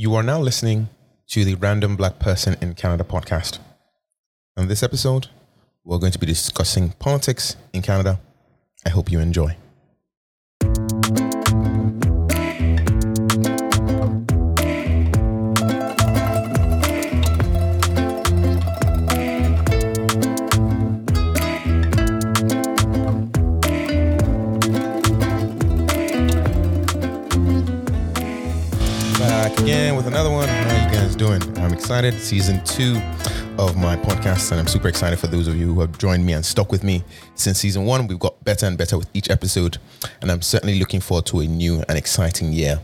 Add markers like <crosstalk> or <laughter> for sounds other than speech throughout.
You are now listening to the Random Black Person in Canada podcast. On this episode, we're going to be discussing politics in Canada. I hope you enjoy. Excited. Season two of my podcast, and I'm super excited for those of you who have joined me and stuck with me since season one. We've got better and better with each episode, and I'm certainly looking forward to a new and exciting year.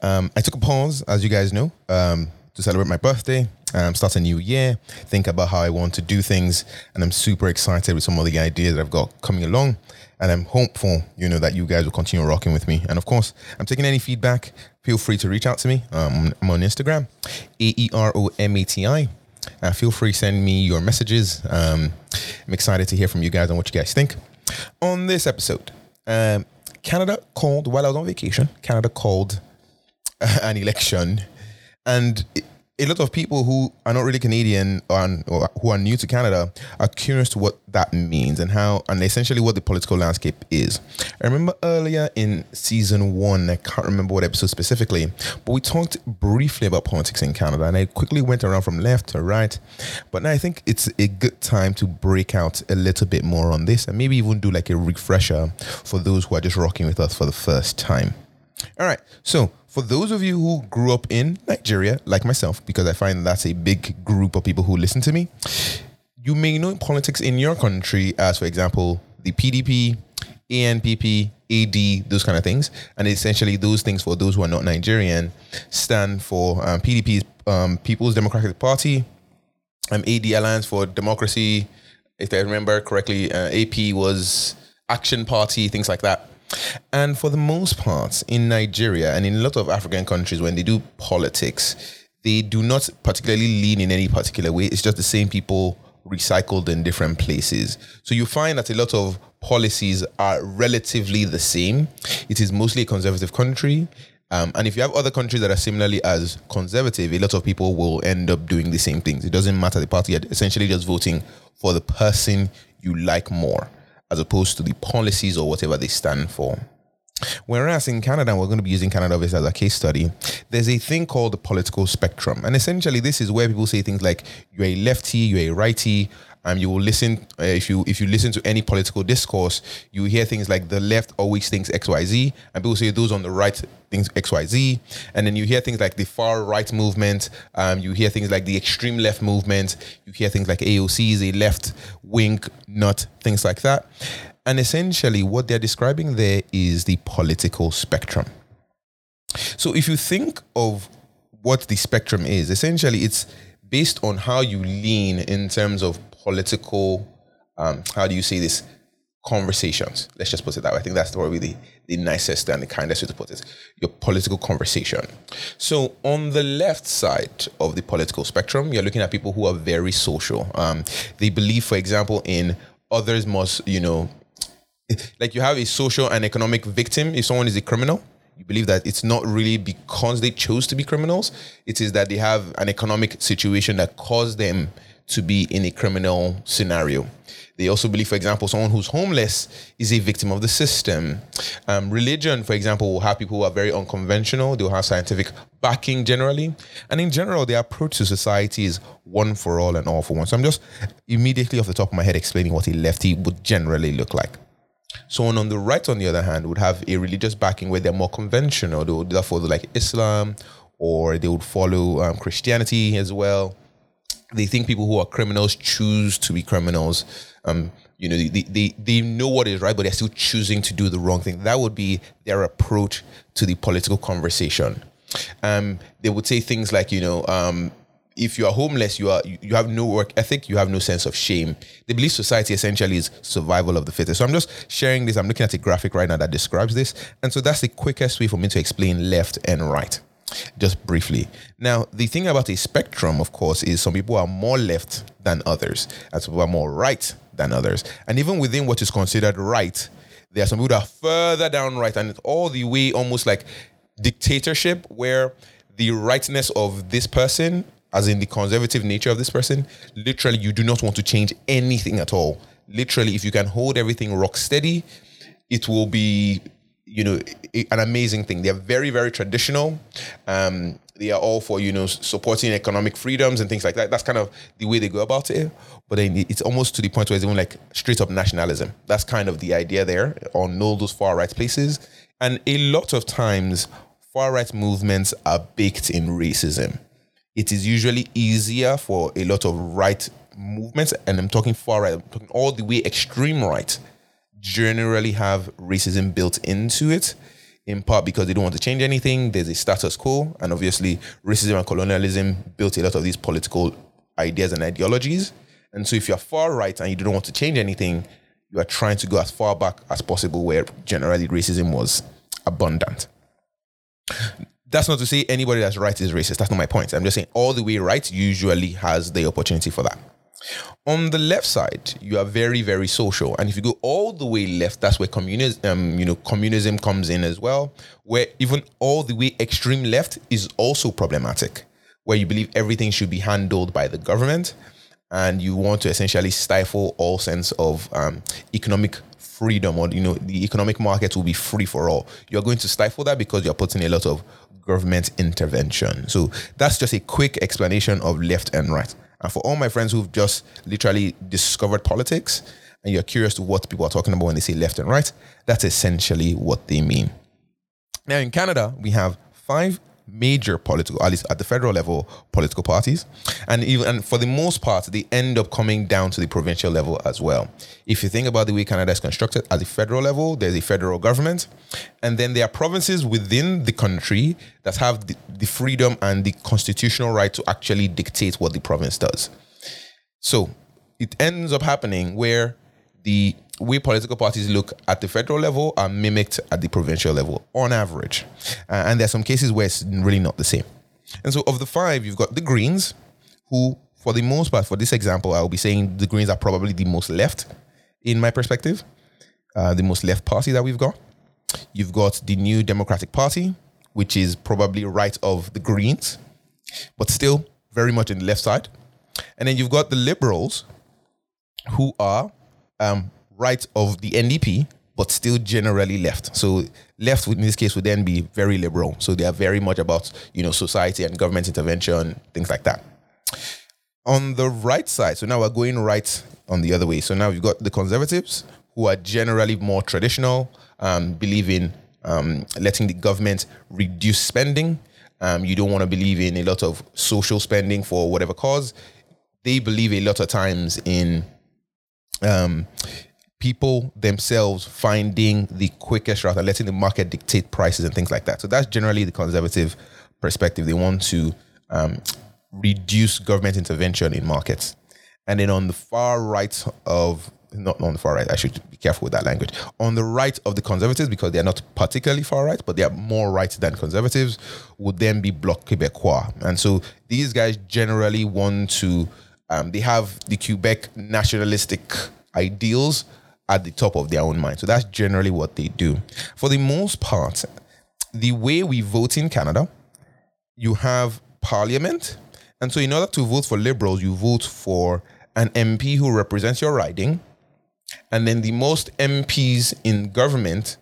Um, I took a pause, as you guys know, um, to celebrate my birthday, um, start a new year, think about how I want to do things, and I'm super excited with some of the ideas that I've got coming along. And I'm hopeful, you know, that you guys will continue rocking with me. And of course, I'm taking any feedback. Feel free to reach out to me. Um, I'm on Instagram, A E R O M A T I. Uh, feel free to send me your messages. Um, I'm excited to hear from you guys on what you guys think. On this episode, um, Canada called, while I was on vacation, Canada called <laughs> an election. And a lot of people who are not really Canadian or, or who are new to Canada are curious to what that means and how, and essentially what the political landscape is. I remember earlier in season one, I can't remember what episode specifically, but we talked briefly about politics in Canada, and I quickly went around from left to right. But now I think it's a good time to break out a little bit more on this, and maybe even do like a refresher for those who are just rocking with us for the first time. All right, so for those of you who grew up in Nigeria, like myself, because I find that's a big group of people who listen to me, you may know politics in your country as, for example, the PDP, ANPP, AD, those kind of things. And essentially, those things for those who are not Nigerian stand for um, PDP, um, People's Democratic Party, um, AD Alliance for Democracy. If I remember correctly, uh, AP was Action Party, things like that. And for the most part, in Nigeria and in a lot of African countries, when they do politics, they do not particularly lean in any particular way. It's just the same people recycled in different places. So you find that a lot of policies are relatively the same. It is mostly a conservative country. Um, and if you have other countries that are similarly as conservative, a lot of people will end up doing the same things. It doesn't matter the party, you're essentially just voting for the person you like more as opposed to the policies or whatever they stand for. Whereas in Canada, we're going to be using Canada obviously as a case study, there's a thing called the political spectrum. And essentially, this is where people say things like you're a lefty, you're a righty, and you will listen uh, if you if you listen to any political discourse, you hear things like the left always thinks X Y Z, and people say those on the right thinks X Y Z, and then you hear things like the far right movement, um, you hear things like the extreme left movement, you hear things like AOC is a left wing nut, things like that, and essentially what they're describing there is the political spectrum. So if you think of what the spectrum is, essentially it's based on how you lean in terms of political, um, how do you say this, conversations. Let's just put it that way. I think that's probably the, the nicest and the kindest way to put it. Your political conversation. So on the left side of the political spectrum, you're looking at people who are very social. Um, they believe, for example, in others must, you know, like you have a social and economic victim if someone is a criminal you believe that it's not really because they chose to be criminals it is that they have an economic situation that caused them to be in a criminal scenario. They also believe for example someone who's homeless is a victim of the system. Um, religion for example will have people who are very unconventional. They'll have scientific backing generally. And in general their approach to society is one for all and all for one. So i'm just immediately off the top of my head explaining what a lefty would generally look like. Someone on the right, on the other hand, would have a religious backing where they're more conventional. They would therefore like Islam or they would follow um, Christianity as well. They think people who are criminals choose to be criminals. Um, you know, they, they, they know what is right, but they're still choosing to do the wrong thing. That would be their approach to the political conversation. Um, they would say things like, you know, um, if you are homeless, you are you have no work ethic, you have no sense of shame. They believe society essentially is survival of the fittest. So I'm just sharing this. I'm looking at a graphic right now that describes this, and so that's the quickest way for me to explain left and right. Just briefly. Now, the thing about a spectrum, of course, is some people are more left than others, and some people are more right than others. And even within what is considered right, there are some people that are further down right, and it's all the way almost like dictatorship, where the rightness of this person, as in the conservative nature of this person, literally, you do not want to change anything at all. Literally, if you can hold everything rock steady, it will be, you know, an amazing thing. They are very, very traditional. Um, they are all for you know supporting economic freedoms and things like that. That's kind of the way they go about it. But then it's almost to the point where it's even like straight up nationalism. That's kind of the idea there on all those far right places. And a lot of times, far right movements are baked in racism. It is usually easier for a lot of right movements, and I'm talking far right, I'm talking all the way extreme right, generally have racism built into it in part because they don't want to change anything. There's a status quo, and obviously, racism and colonialism built a lot of these political ideas and ideologies. And so, if you're far right and you don't want to change anything, you are trying to go as far back as possible where generally racism was abundant. That's not to say anybody that's right is racist. That's not my point. I'm just saying all the way right usually has the opportunity for that. On the left side, you are very, very social, and if you go all the way left, that's where communism, um, you know, communism comes in as well. Where even all the way extreme left is also problematic, where you believe everything should be handled by the government, and you want to essentially stifle all sense of um, economic freedom, or you know, the economic market will be free for all. You're going to stifle that because you're putting a lot of government intervention. So that's just a quick explanation of left and right. And for all my friends who've just literally discovered politics and you're curious to what people are talking about when they say left and right, that's essentially what they mean. Now, in Canada, we have five major political, at least at the federal level, political parties, and even and for the most part, they end up coming down to the provincial level as well. If you think about the way Canada is constructed at the federal level, there's a federal government, and then there are provinces within the country that have the, the freedom and the constitutional right to actually dictate what the province does. So it ends up happening where the way political parties look at the federal level are mimicked at the provincial level on average. Uh, and are some cases where it's really not the same. And so of the five, you've got the Greens, who, for the most part, for this example, I will be saying the Greens are probably the most left in my perspective, uh, the most left party that we've got. You've got the New Democratic Party, which is probably right of the Greens, but still very much in the left side. And then you've got the Liberals, who are um, right of the NDP, but still generally left. So left in this case would then be very liberal. So they are very much about you know society and government intervention, things like that. On the right side, so now we're going right on the other way. So now we've got the conservatives who are generally more traditional, um, believe in um, letting the government reduce spending. Um, you don't want to believe in a lot of social spending for whatever cause. They believe a lot of times in um, people themselves finding the quickest route and letting the market dictate prices and things like that. So that's generally the conservative perspective. They want to um, reduce government intervention in markets. And then on the far right of not on the far right, I should be careful with that language. On the right of the conservatives, because they are not particularly far right, but they are more right than conservatives, would then be Bloc Québécois. And so these guys generally want to, um, they have the Quebec nationalistic ideals at the top of their own mind. So that's generally what they do. For the most part, the way we vote in Canada, you have parliament. And so, in order to vote for liberals, you vote for an MP who represents your riding. And then the most MPs in government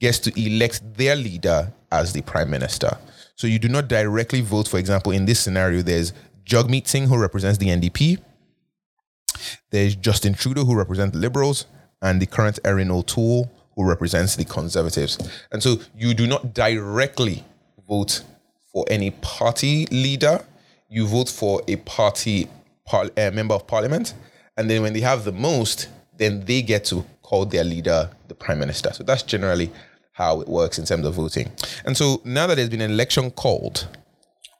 gets to elect their leader as the prime minister. So you do not directly vote, for example, in this scenario, there's Jagmeet Singh who represents the NDP. There's Justin Trudeau who represents the Liberals and the current Erin O'Toole, who represents the Conservatives. And so you do not directly vote for any party leader, you vote for a party par- uh, member of parliament. And then when they have the most, then they get to call their leader the prime minister. So that's generally how it works in terms of voting. And so now that there's been an election called,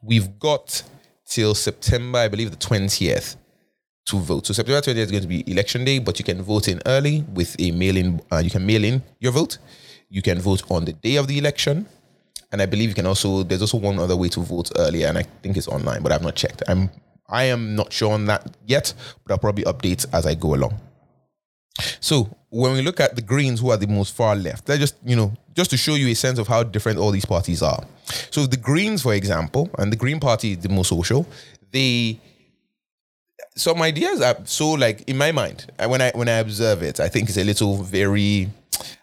we've got till September, I believe the 20th, to vote. So September 20th is going to be election day, but you can vote in early with a mail-in. Uh, you can mail in your vote. You can vote on the day of the election, and I believe you can also. There's also one other way to vote earlier, and I think it's online, but I've not checked. I'm I am not sure on that yet, but I'll probably update as I go along. So when we look at the Greens, who are the most far left, they're just you know just to show you a sense of how different all these parties are. So the Greens, for example, and the Green Party, the most social, they some ideas are so like in my mind when I when I observe it, I think it's a little very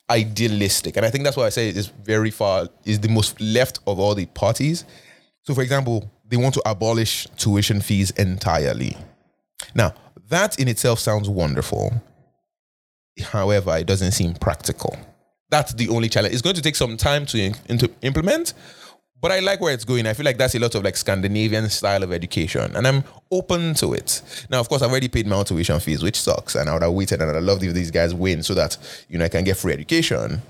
idealistic, and I think that's why I say it's very far is the most left of all the parties. So, for example, they want to abolish tuition fees entirely. Now, that in itself sounds wonderful. However, it doesn't seem practical. That's the only challenge. It's going to take some time to, in, to implement, but I like where it's going. I feel like that's a lot of like Scandinavian style of education, and I'm open to it. Now, of course, I've already paid my own tuition fees, which sucks, and I would have waited, and I'd love if these guys win so that you know I can get free education.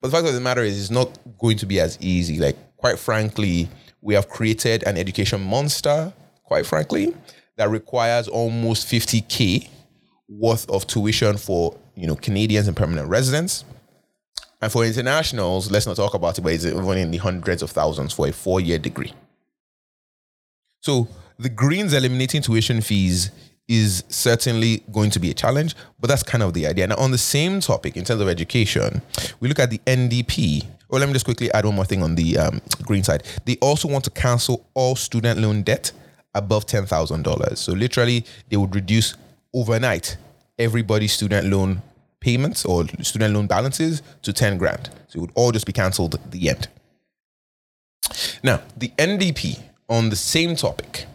But the fact of the matter is, it's not going to be as easy. Like, quite frankly, we have created an education monster. Quite frankly, that requires almost 50k worth of tuition for you know Canadians and permanent residents and for internationals, let's not talk about it, but it's even in the hundreds of thousands for a four year degree. So the Greens eliminating tuition fees is certainly going to be a challenge, but that's kind of the idea. Now, on the same topic, in terms of education, we look at the NDP. Well, let me just quickly add one more thing on the um, green side. They also want to cancel all student loan debt above $10,000. So, literally, they would reduce overnight everybody's student loan payments or student loan balances to 10 grand. So it would all just be cancelled at the end. Now, the NDP on the same topic,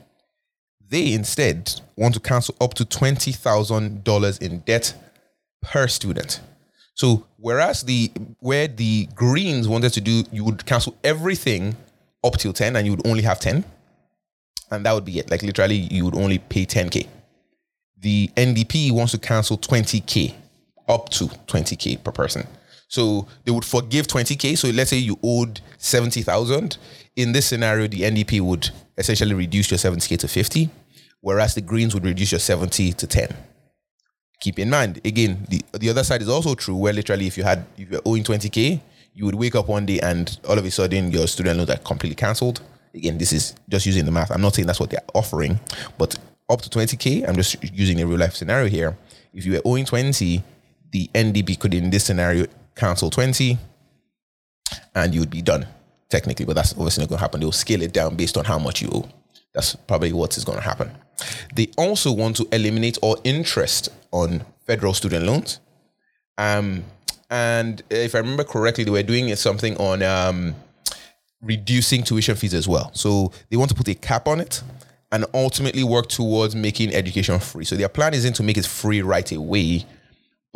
they instead want to cancel up to $20,000 in debt per student. So whereas the where the Greens wanted to do, you would cancel everything up till 10 and you would only have 10. And that would be it. Like literally you would only pay 10k. The NDP wants to cancel 20k up to 20k per person. So they would forgive 20k. So let's say you owed 70,000. In this scenario, the NDP would essentially reduce your 70k to 50, whereas the Greens would reduce your 70 to 10. Keep in mind, again, the, the other side is also true, where literally if you had if you're owing 20k, you would wake up one day and all of a sudden your student loans are completely cancelled. Again, this is just using the math. I'm not saying that's what they're offering, but up to 20k, I'm just using a real life scenario here. If you were owing 20, the NDP could, in this scenario, cancel 20 and you would be done technically, but that's obviously not going to happen. They'll scale it down based on how much you owe. That's probably what is going to happen. They also want to eliminate all interest on federal student loans. Um, and if I remember correctly, they were doing something on um, reducing tuition fees as well. So they want to put a cap on it and ultimately work towards making education free. So their plan isn't to make it free right away,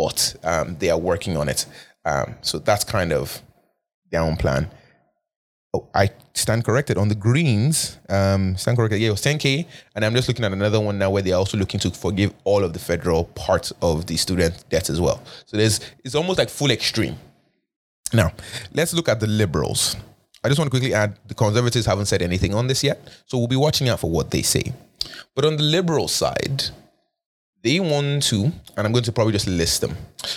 but um, they are working on it. Um, so that's kind of their own plan. Oh, I stand corrected on the greens. Um, stand corrected. Yeah, it was 10k, and I'm just looking at another one now where they're also looking to forgive all of the federal parts of the student debt as well. So there's it's almost like full extreme. Now, let's look at the liberals. I just want to quickly add the conservatives haven't said anything on this yet, so we'll be watching out for what they say. But on the liberal side, they want to, and I'm going to probably just list them.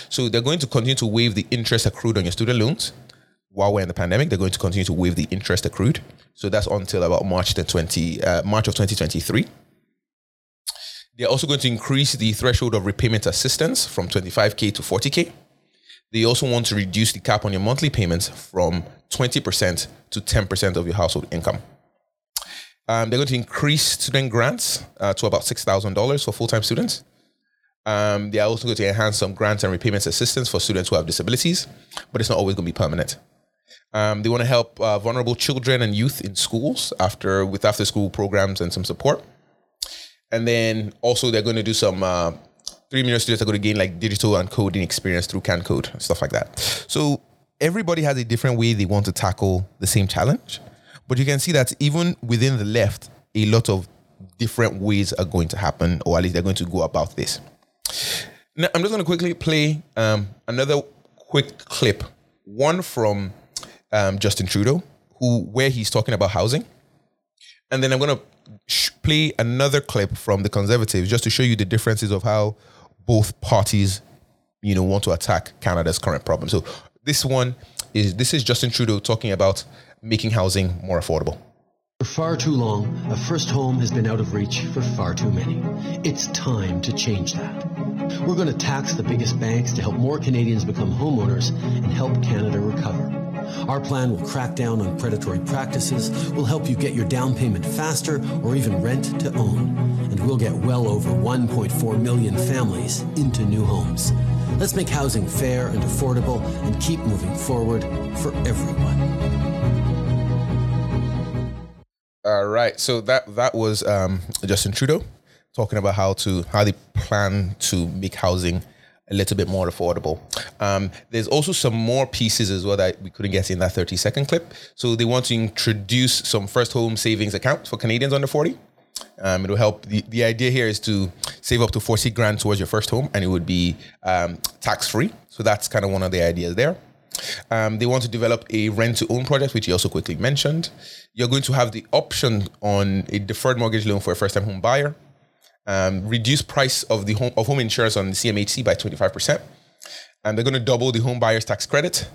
So they're going to continue to waive the interest accrued on your student loans. While we're in the pandemic, they're going to continue to waive the interest accrued. So that's until about March the 20 uh, March of 2023. They're also going to increase the threshold of repayment assistance from 25k to 40k. They also want to reduce the cap on your monthly payments from 20% to 10% of your household income. Um, they're going to increase student grants uh, to about $6,000 for full time students. Um, they are also going to enhance some grants and repayments assistance for students who have disabilities, but it's not always going to be permanent. Um, they want to help uh, vulnerable children and youth in schools after with after school programs and some support. And then also they're going to do some uh, three million students are going to gain like digital and coding experience through CanCode and stuff like that. So everybody has a different way they want to tackle the same challenge, but you can see that even within the left, a lot of different ways are going to happen, or at least they're going to go about this. Now, I'm just going to quickly play um, another quick clip, one from um, Justin Trudeau, who where he's talking about housing, and then I'm going to sh- play another clip from the Conservatives just to show you the differences of how both parties, you know, want to attack Canada's current problem. So this one is this is Justin Trudeau talking about making housing more affordable. For far too long, a first home has been out of reach for far too many. It's time to change that. We're going to tax the biggest banks to help more Canadians become homeowners and help Canada recover. Our plan will crack down on predatory practices, will help you get your down payment faster or even rent to own, and we'll get well over 1.4 million families into new homes. Let's make housing fair and affordable and keep moving forward for everyone. All right. So that that was um, Justin Trudeau talking about how to how they plan to make housing a little bit more affordable. Um, there's also some more pieces as well that we couldn't get in that 30 second clip. So they want to introduce some first home savings accounts for Canadians under 40. Um, it will help. The, the idea here is to save up to 40 grand towards your first home and it would be um, tax free. So that's kind of one of the ideas there. Um, they want to develop a rent to own project, which you also quickly mentioned. You're going to have the option on a deferred mortgage loan for a first time home buyer um, reduce price of the home of home insurance on the CMHC by 25%. And they're going to double the home buyer's tax credit.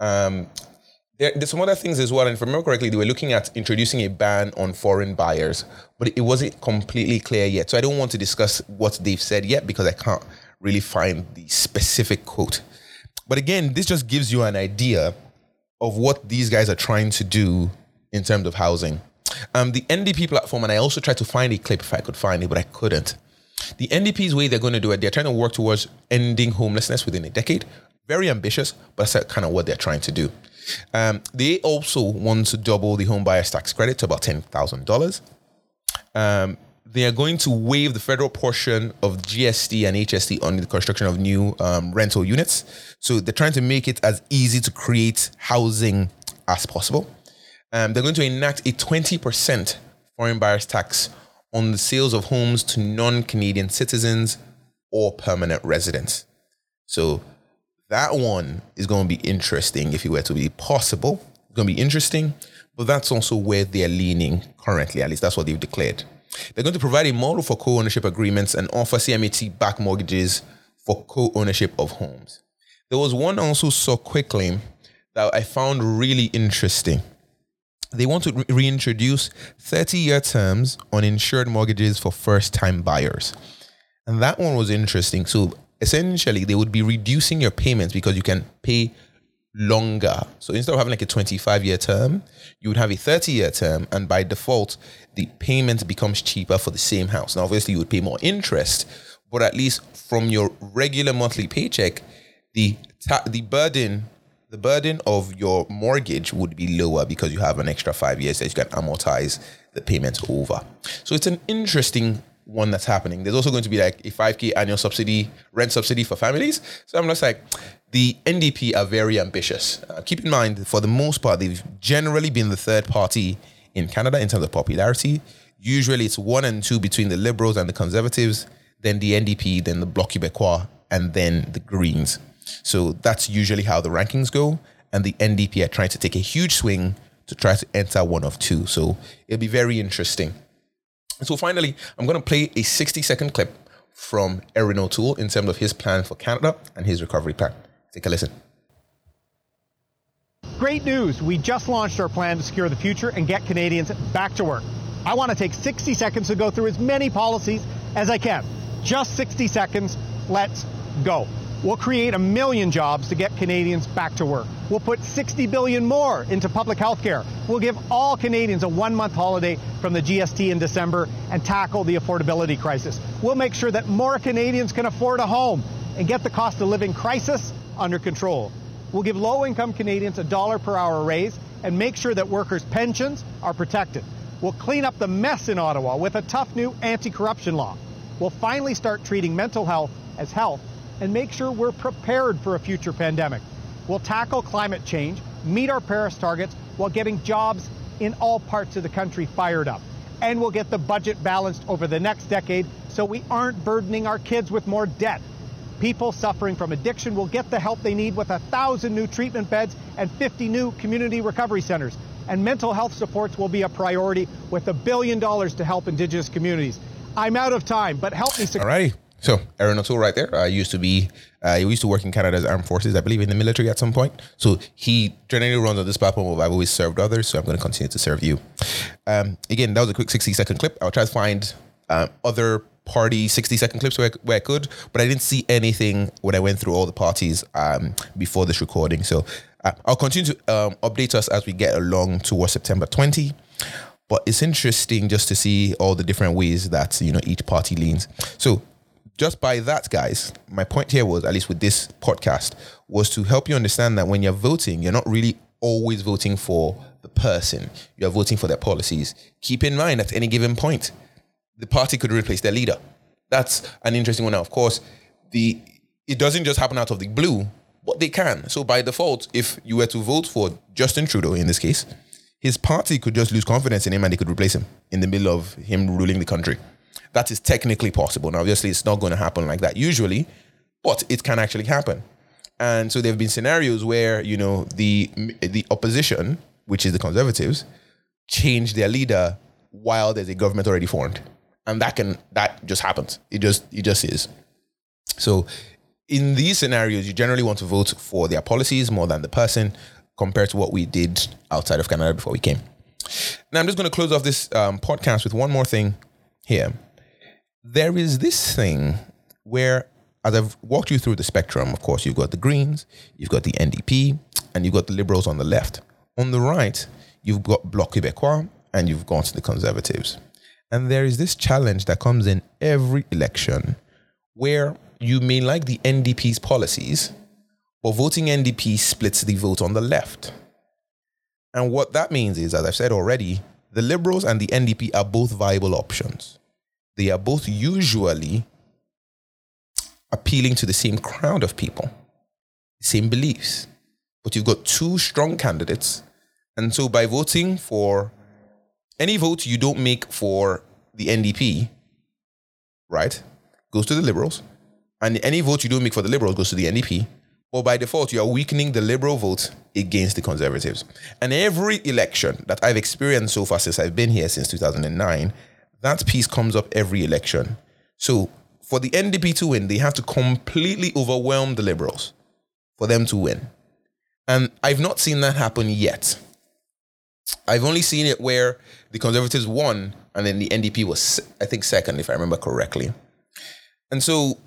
Um, there, there's some other things as well. And if I remember correctly, they were looking at introducing a ban on foreign buyers, but it wasn't completely clear yet. So I don't want to discuss what they've said yet because I can't really find the specific quote. But again, this just gives you an idea of what these guys are trying to do in terms of housing. Um, the NDP platform, and I also tried to find a clip if I could find it, but I couldn't. The NDP's way they're going to do it, they're trying to work towards ending homelessness within a decade. Very ambitious, but that's kind of what they're trying to do. Um, they also want to double the home buyer's tax credit to about $10,000. Um, they are going to waive the federal portion of GST and HST on the construction of new um, rental units. So they're trying to make it as easy to create housing as possible um, they're going to enact a 20% foreign buyers tax on the sales of homes to non Canadian citizens or permanent residents. So that one is going to be interesting if it were to be possible. It's going to be interesting, but that's also where they're leaning currently. At least that's what they've declared. They're going to provide a model for co ownership agreements and offer CMHC backed mortgages for co ownership of homes. There was one also saw quickly that I found really interesting they want to re- reintroduce 30 year terms on insured mortgages for first time buyers. And that one was interesting. So essentially, they would be reducing your payments because you can pay longer. So instead of having like a 25 year term, you would have a 30 year term. And by default, the payment becomes cheaper for the same house. Now, obviously, you would pay more interest, but at least from your regular monthly paycheck, the, ta- the burden the burden of your mortgage would be lower because you have an extra five years that you can amortize the payments over. So it's an interesting one that's happening. There's also going to be like a 5k annual subsidy, rent subsidy for families. So I'm just like, the NDP are very ambitious. Uh, keep in mind, for the most part, they've generally been the third party in Canada in terms of popularity. Usually it's one and two between the Liberals and the Conservatives, then the NDP, then the Bloc Québécois, and then the Greens. So that's usually how the rankings go. And the NDP are trying to take a huge swing to try to enter one of two. So it'll be very interesting. So finally, I'm going to play a 60 second clip from Erin O'Toole in terms of his plan for Canada and his recovery plan. Take a listen. Great news. We just launched our plan to secure the future and get Canadians back to work. I want to take 60 seconds to go through as many policies as I can. Just 60 seconds. Let's go. We'll create a million jobs to get Canadians back to work. We'll put 60 billion more into public health care. We'll give all Canadians a one-month holiday from the GST in December and tackle the affordability crisis. We'll make sure that more Canadians can afford a home and get the cost of living crisis under control. We'll give low-income Canadians a dollar per hour raise and make sure that workers' pensions are protected. We'll clean up the mess in Ottawa with a tough new anti-corruption law. We'll finally start treating mental health as health and make sure we're prepared for a future pandemic. We'll tackle climate change, meet our Paris targets while getting jobs in all parts of the country fired up. And we'll get the budget balanced over the next decade so we aren't burdening our kids with more debt. People suffering from addiction will get the help they need with a thousand new treatment beds and 50 new community recovery centers. And mental health supports will be a priority with a billion dollars to help Indigenous communities. I'm out of time, but help me. All righty. So Erin O'Toole right there. I uh, used to be, uh, he used to work in Canada's armed forces, I believe in the military at some point. So he generally runs on this platform of I've always served others, so I'm going to continue to serve you. Um, again, that was a quick 60 second clip. I'll try to find uh, other party 60 second clips where, where I could, but I didn't see anything when I went through all the parties um, before this recording. So uh, I'll continue to um, update us as we get along towards September 20. But it's interesting just to see all the different ways that you know each party leans. So just by that, guys, my point here was, at least with this podcast, was to help you understand that when you're voting, you're not really always voting for the person. You're voting for their policies. Keep in mind at any given point, the party could replace their leader. That's an interesting one. Now, of course, the it doesn't just happen out of the blue, but they can. So by default, if you were to vote for Justin Trudeau in this case, his party could just lose confidence in him and they could replace him in the middle of him ruling the country. That is technically possible. Now, obviously, it's not going to happen like that usually, but it can actually happen. And so there have been scenarios where you know the the opposition, which is the Conservatives, change their leader while there's a government already formed, and that can that just happens. It just it just is. So in these scenarios, you generally want to vote for their policies more than the person, compared to what we did outside of Canada before we came. Now I'm just going to close off this um, podcast with one more thing here. There is this thing where as I've walked you through the spectrum, of course, you've got the Greens, you've got the NDP, and you've got the Liberals on the left. On the right, you've got Bloc Québécois and you've got the Conservatives. And there is this challenge that comes in every election where you may like the NDP's policies, but voting NDP splits the vote on the left. And what that means is, as I've said already, the Liberals and the NDP are both viable options. They are both usually appealing to the same crowd of people, same beliefs. But you've got two strong candidates. And so by voting for any vote you don't make for the NDP, right, goes to the Liberals. And any vote you don't make for the Liberals goes to the NDP. Or by default, you are weakening the Liberal vote against the Conservatives. And every election that I've experienced so far since I've been here since 2009, that piece comes up every election. So for the NDP to win, they have to completely overwhelm the Liberals for them to win. And I've not seen that happen yet. I've only seen it where the Conservatives won and then the NDP was, I think, second, if I remember correctly. And so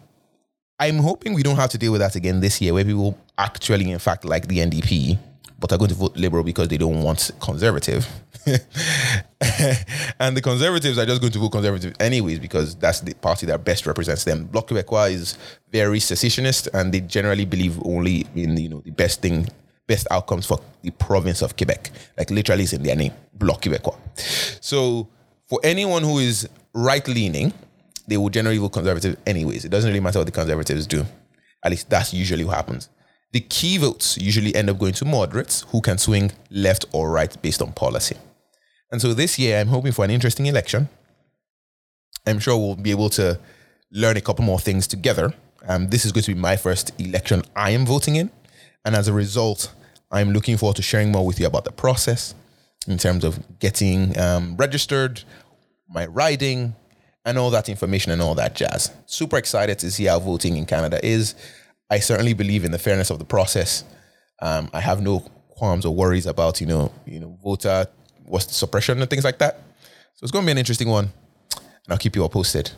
I'm hoping we don't have to deal with that again this year, where people actually, in fact, like the NDP but are going to vote Liberal because they don't want Conservative. <laughs> <laughs> and the Conservatives are just going to vote Conservative anyways because that's the party that best represents them. Bloc Québécois is very secessionist and they generally believe only in you know the best thing, best outcomes for the province of Quebec. Like literally it's in their name, Bloc Québécois. So for anyone who is right leaning, they will generally vote Conservative anyways. It doesn't really matter what the Conservatives do. At least that's usually what happens. The key votes usually end up going to moderates who can swing left or right based on policy. And so this year, I'm hoping for an interesting election. I'm sure we'll be able to learn a couple more things together. Um, this is going to be my first election I am voting in. And as a result, I'm looking forward to sharing more with you about the process in terms of getting um, registered, my riding, and all that information and all that jazz. Super excited to see how voting in Canada is. I certainly believe in the fairness of the process. Um, I have no qualms or worries about you know you know voter what's the suppression and things like that. So it's going to be an interesting one, and I'll keep you all posted.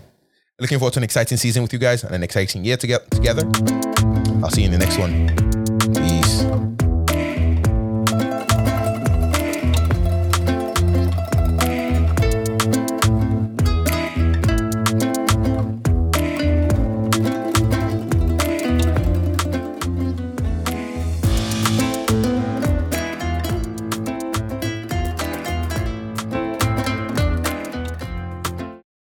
Looking forward to an exciting season with you guys and an exciting year to get together. I'll see you in the next one.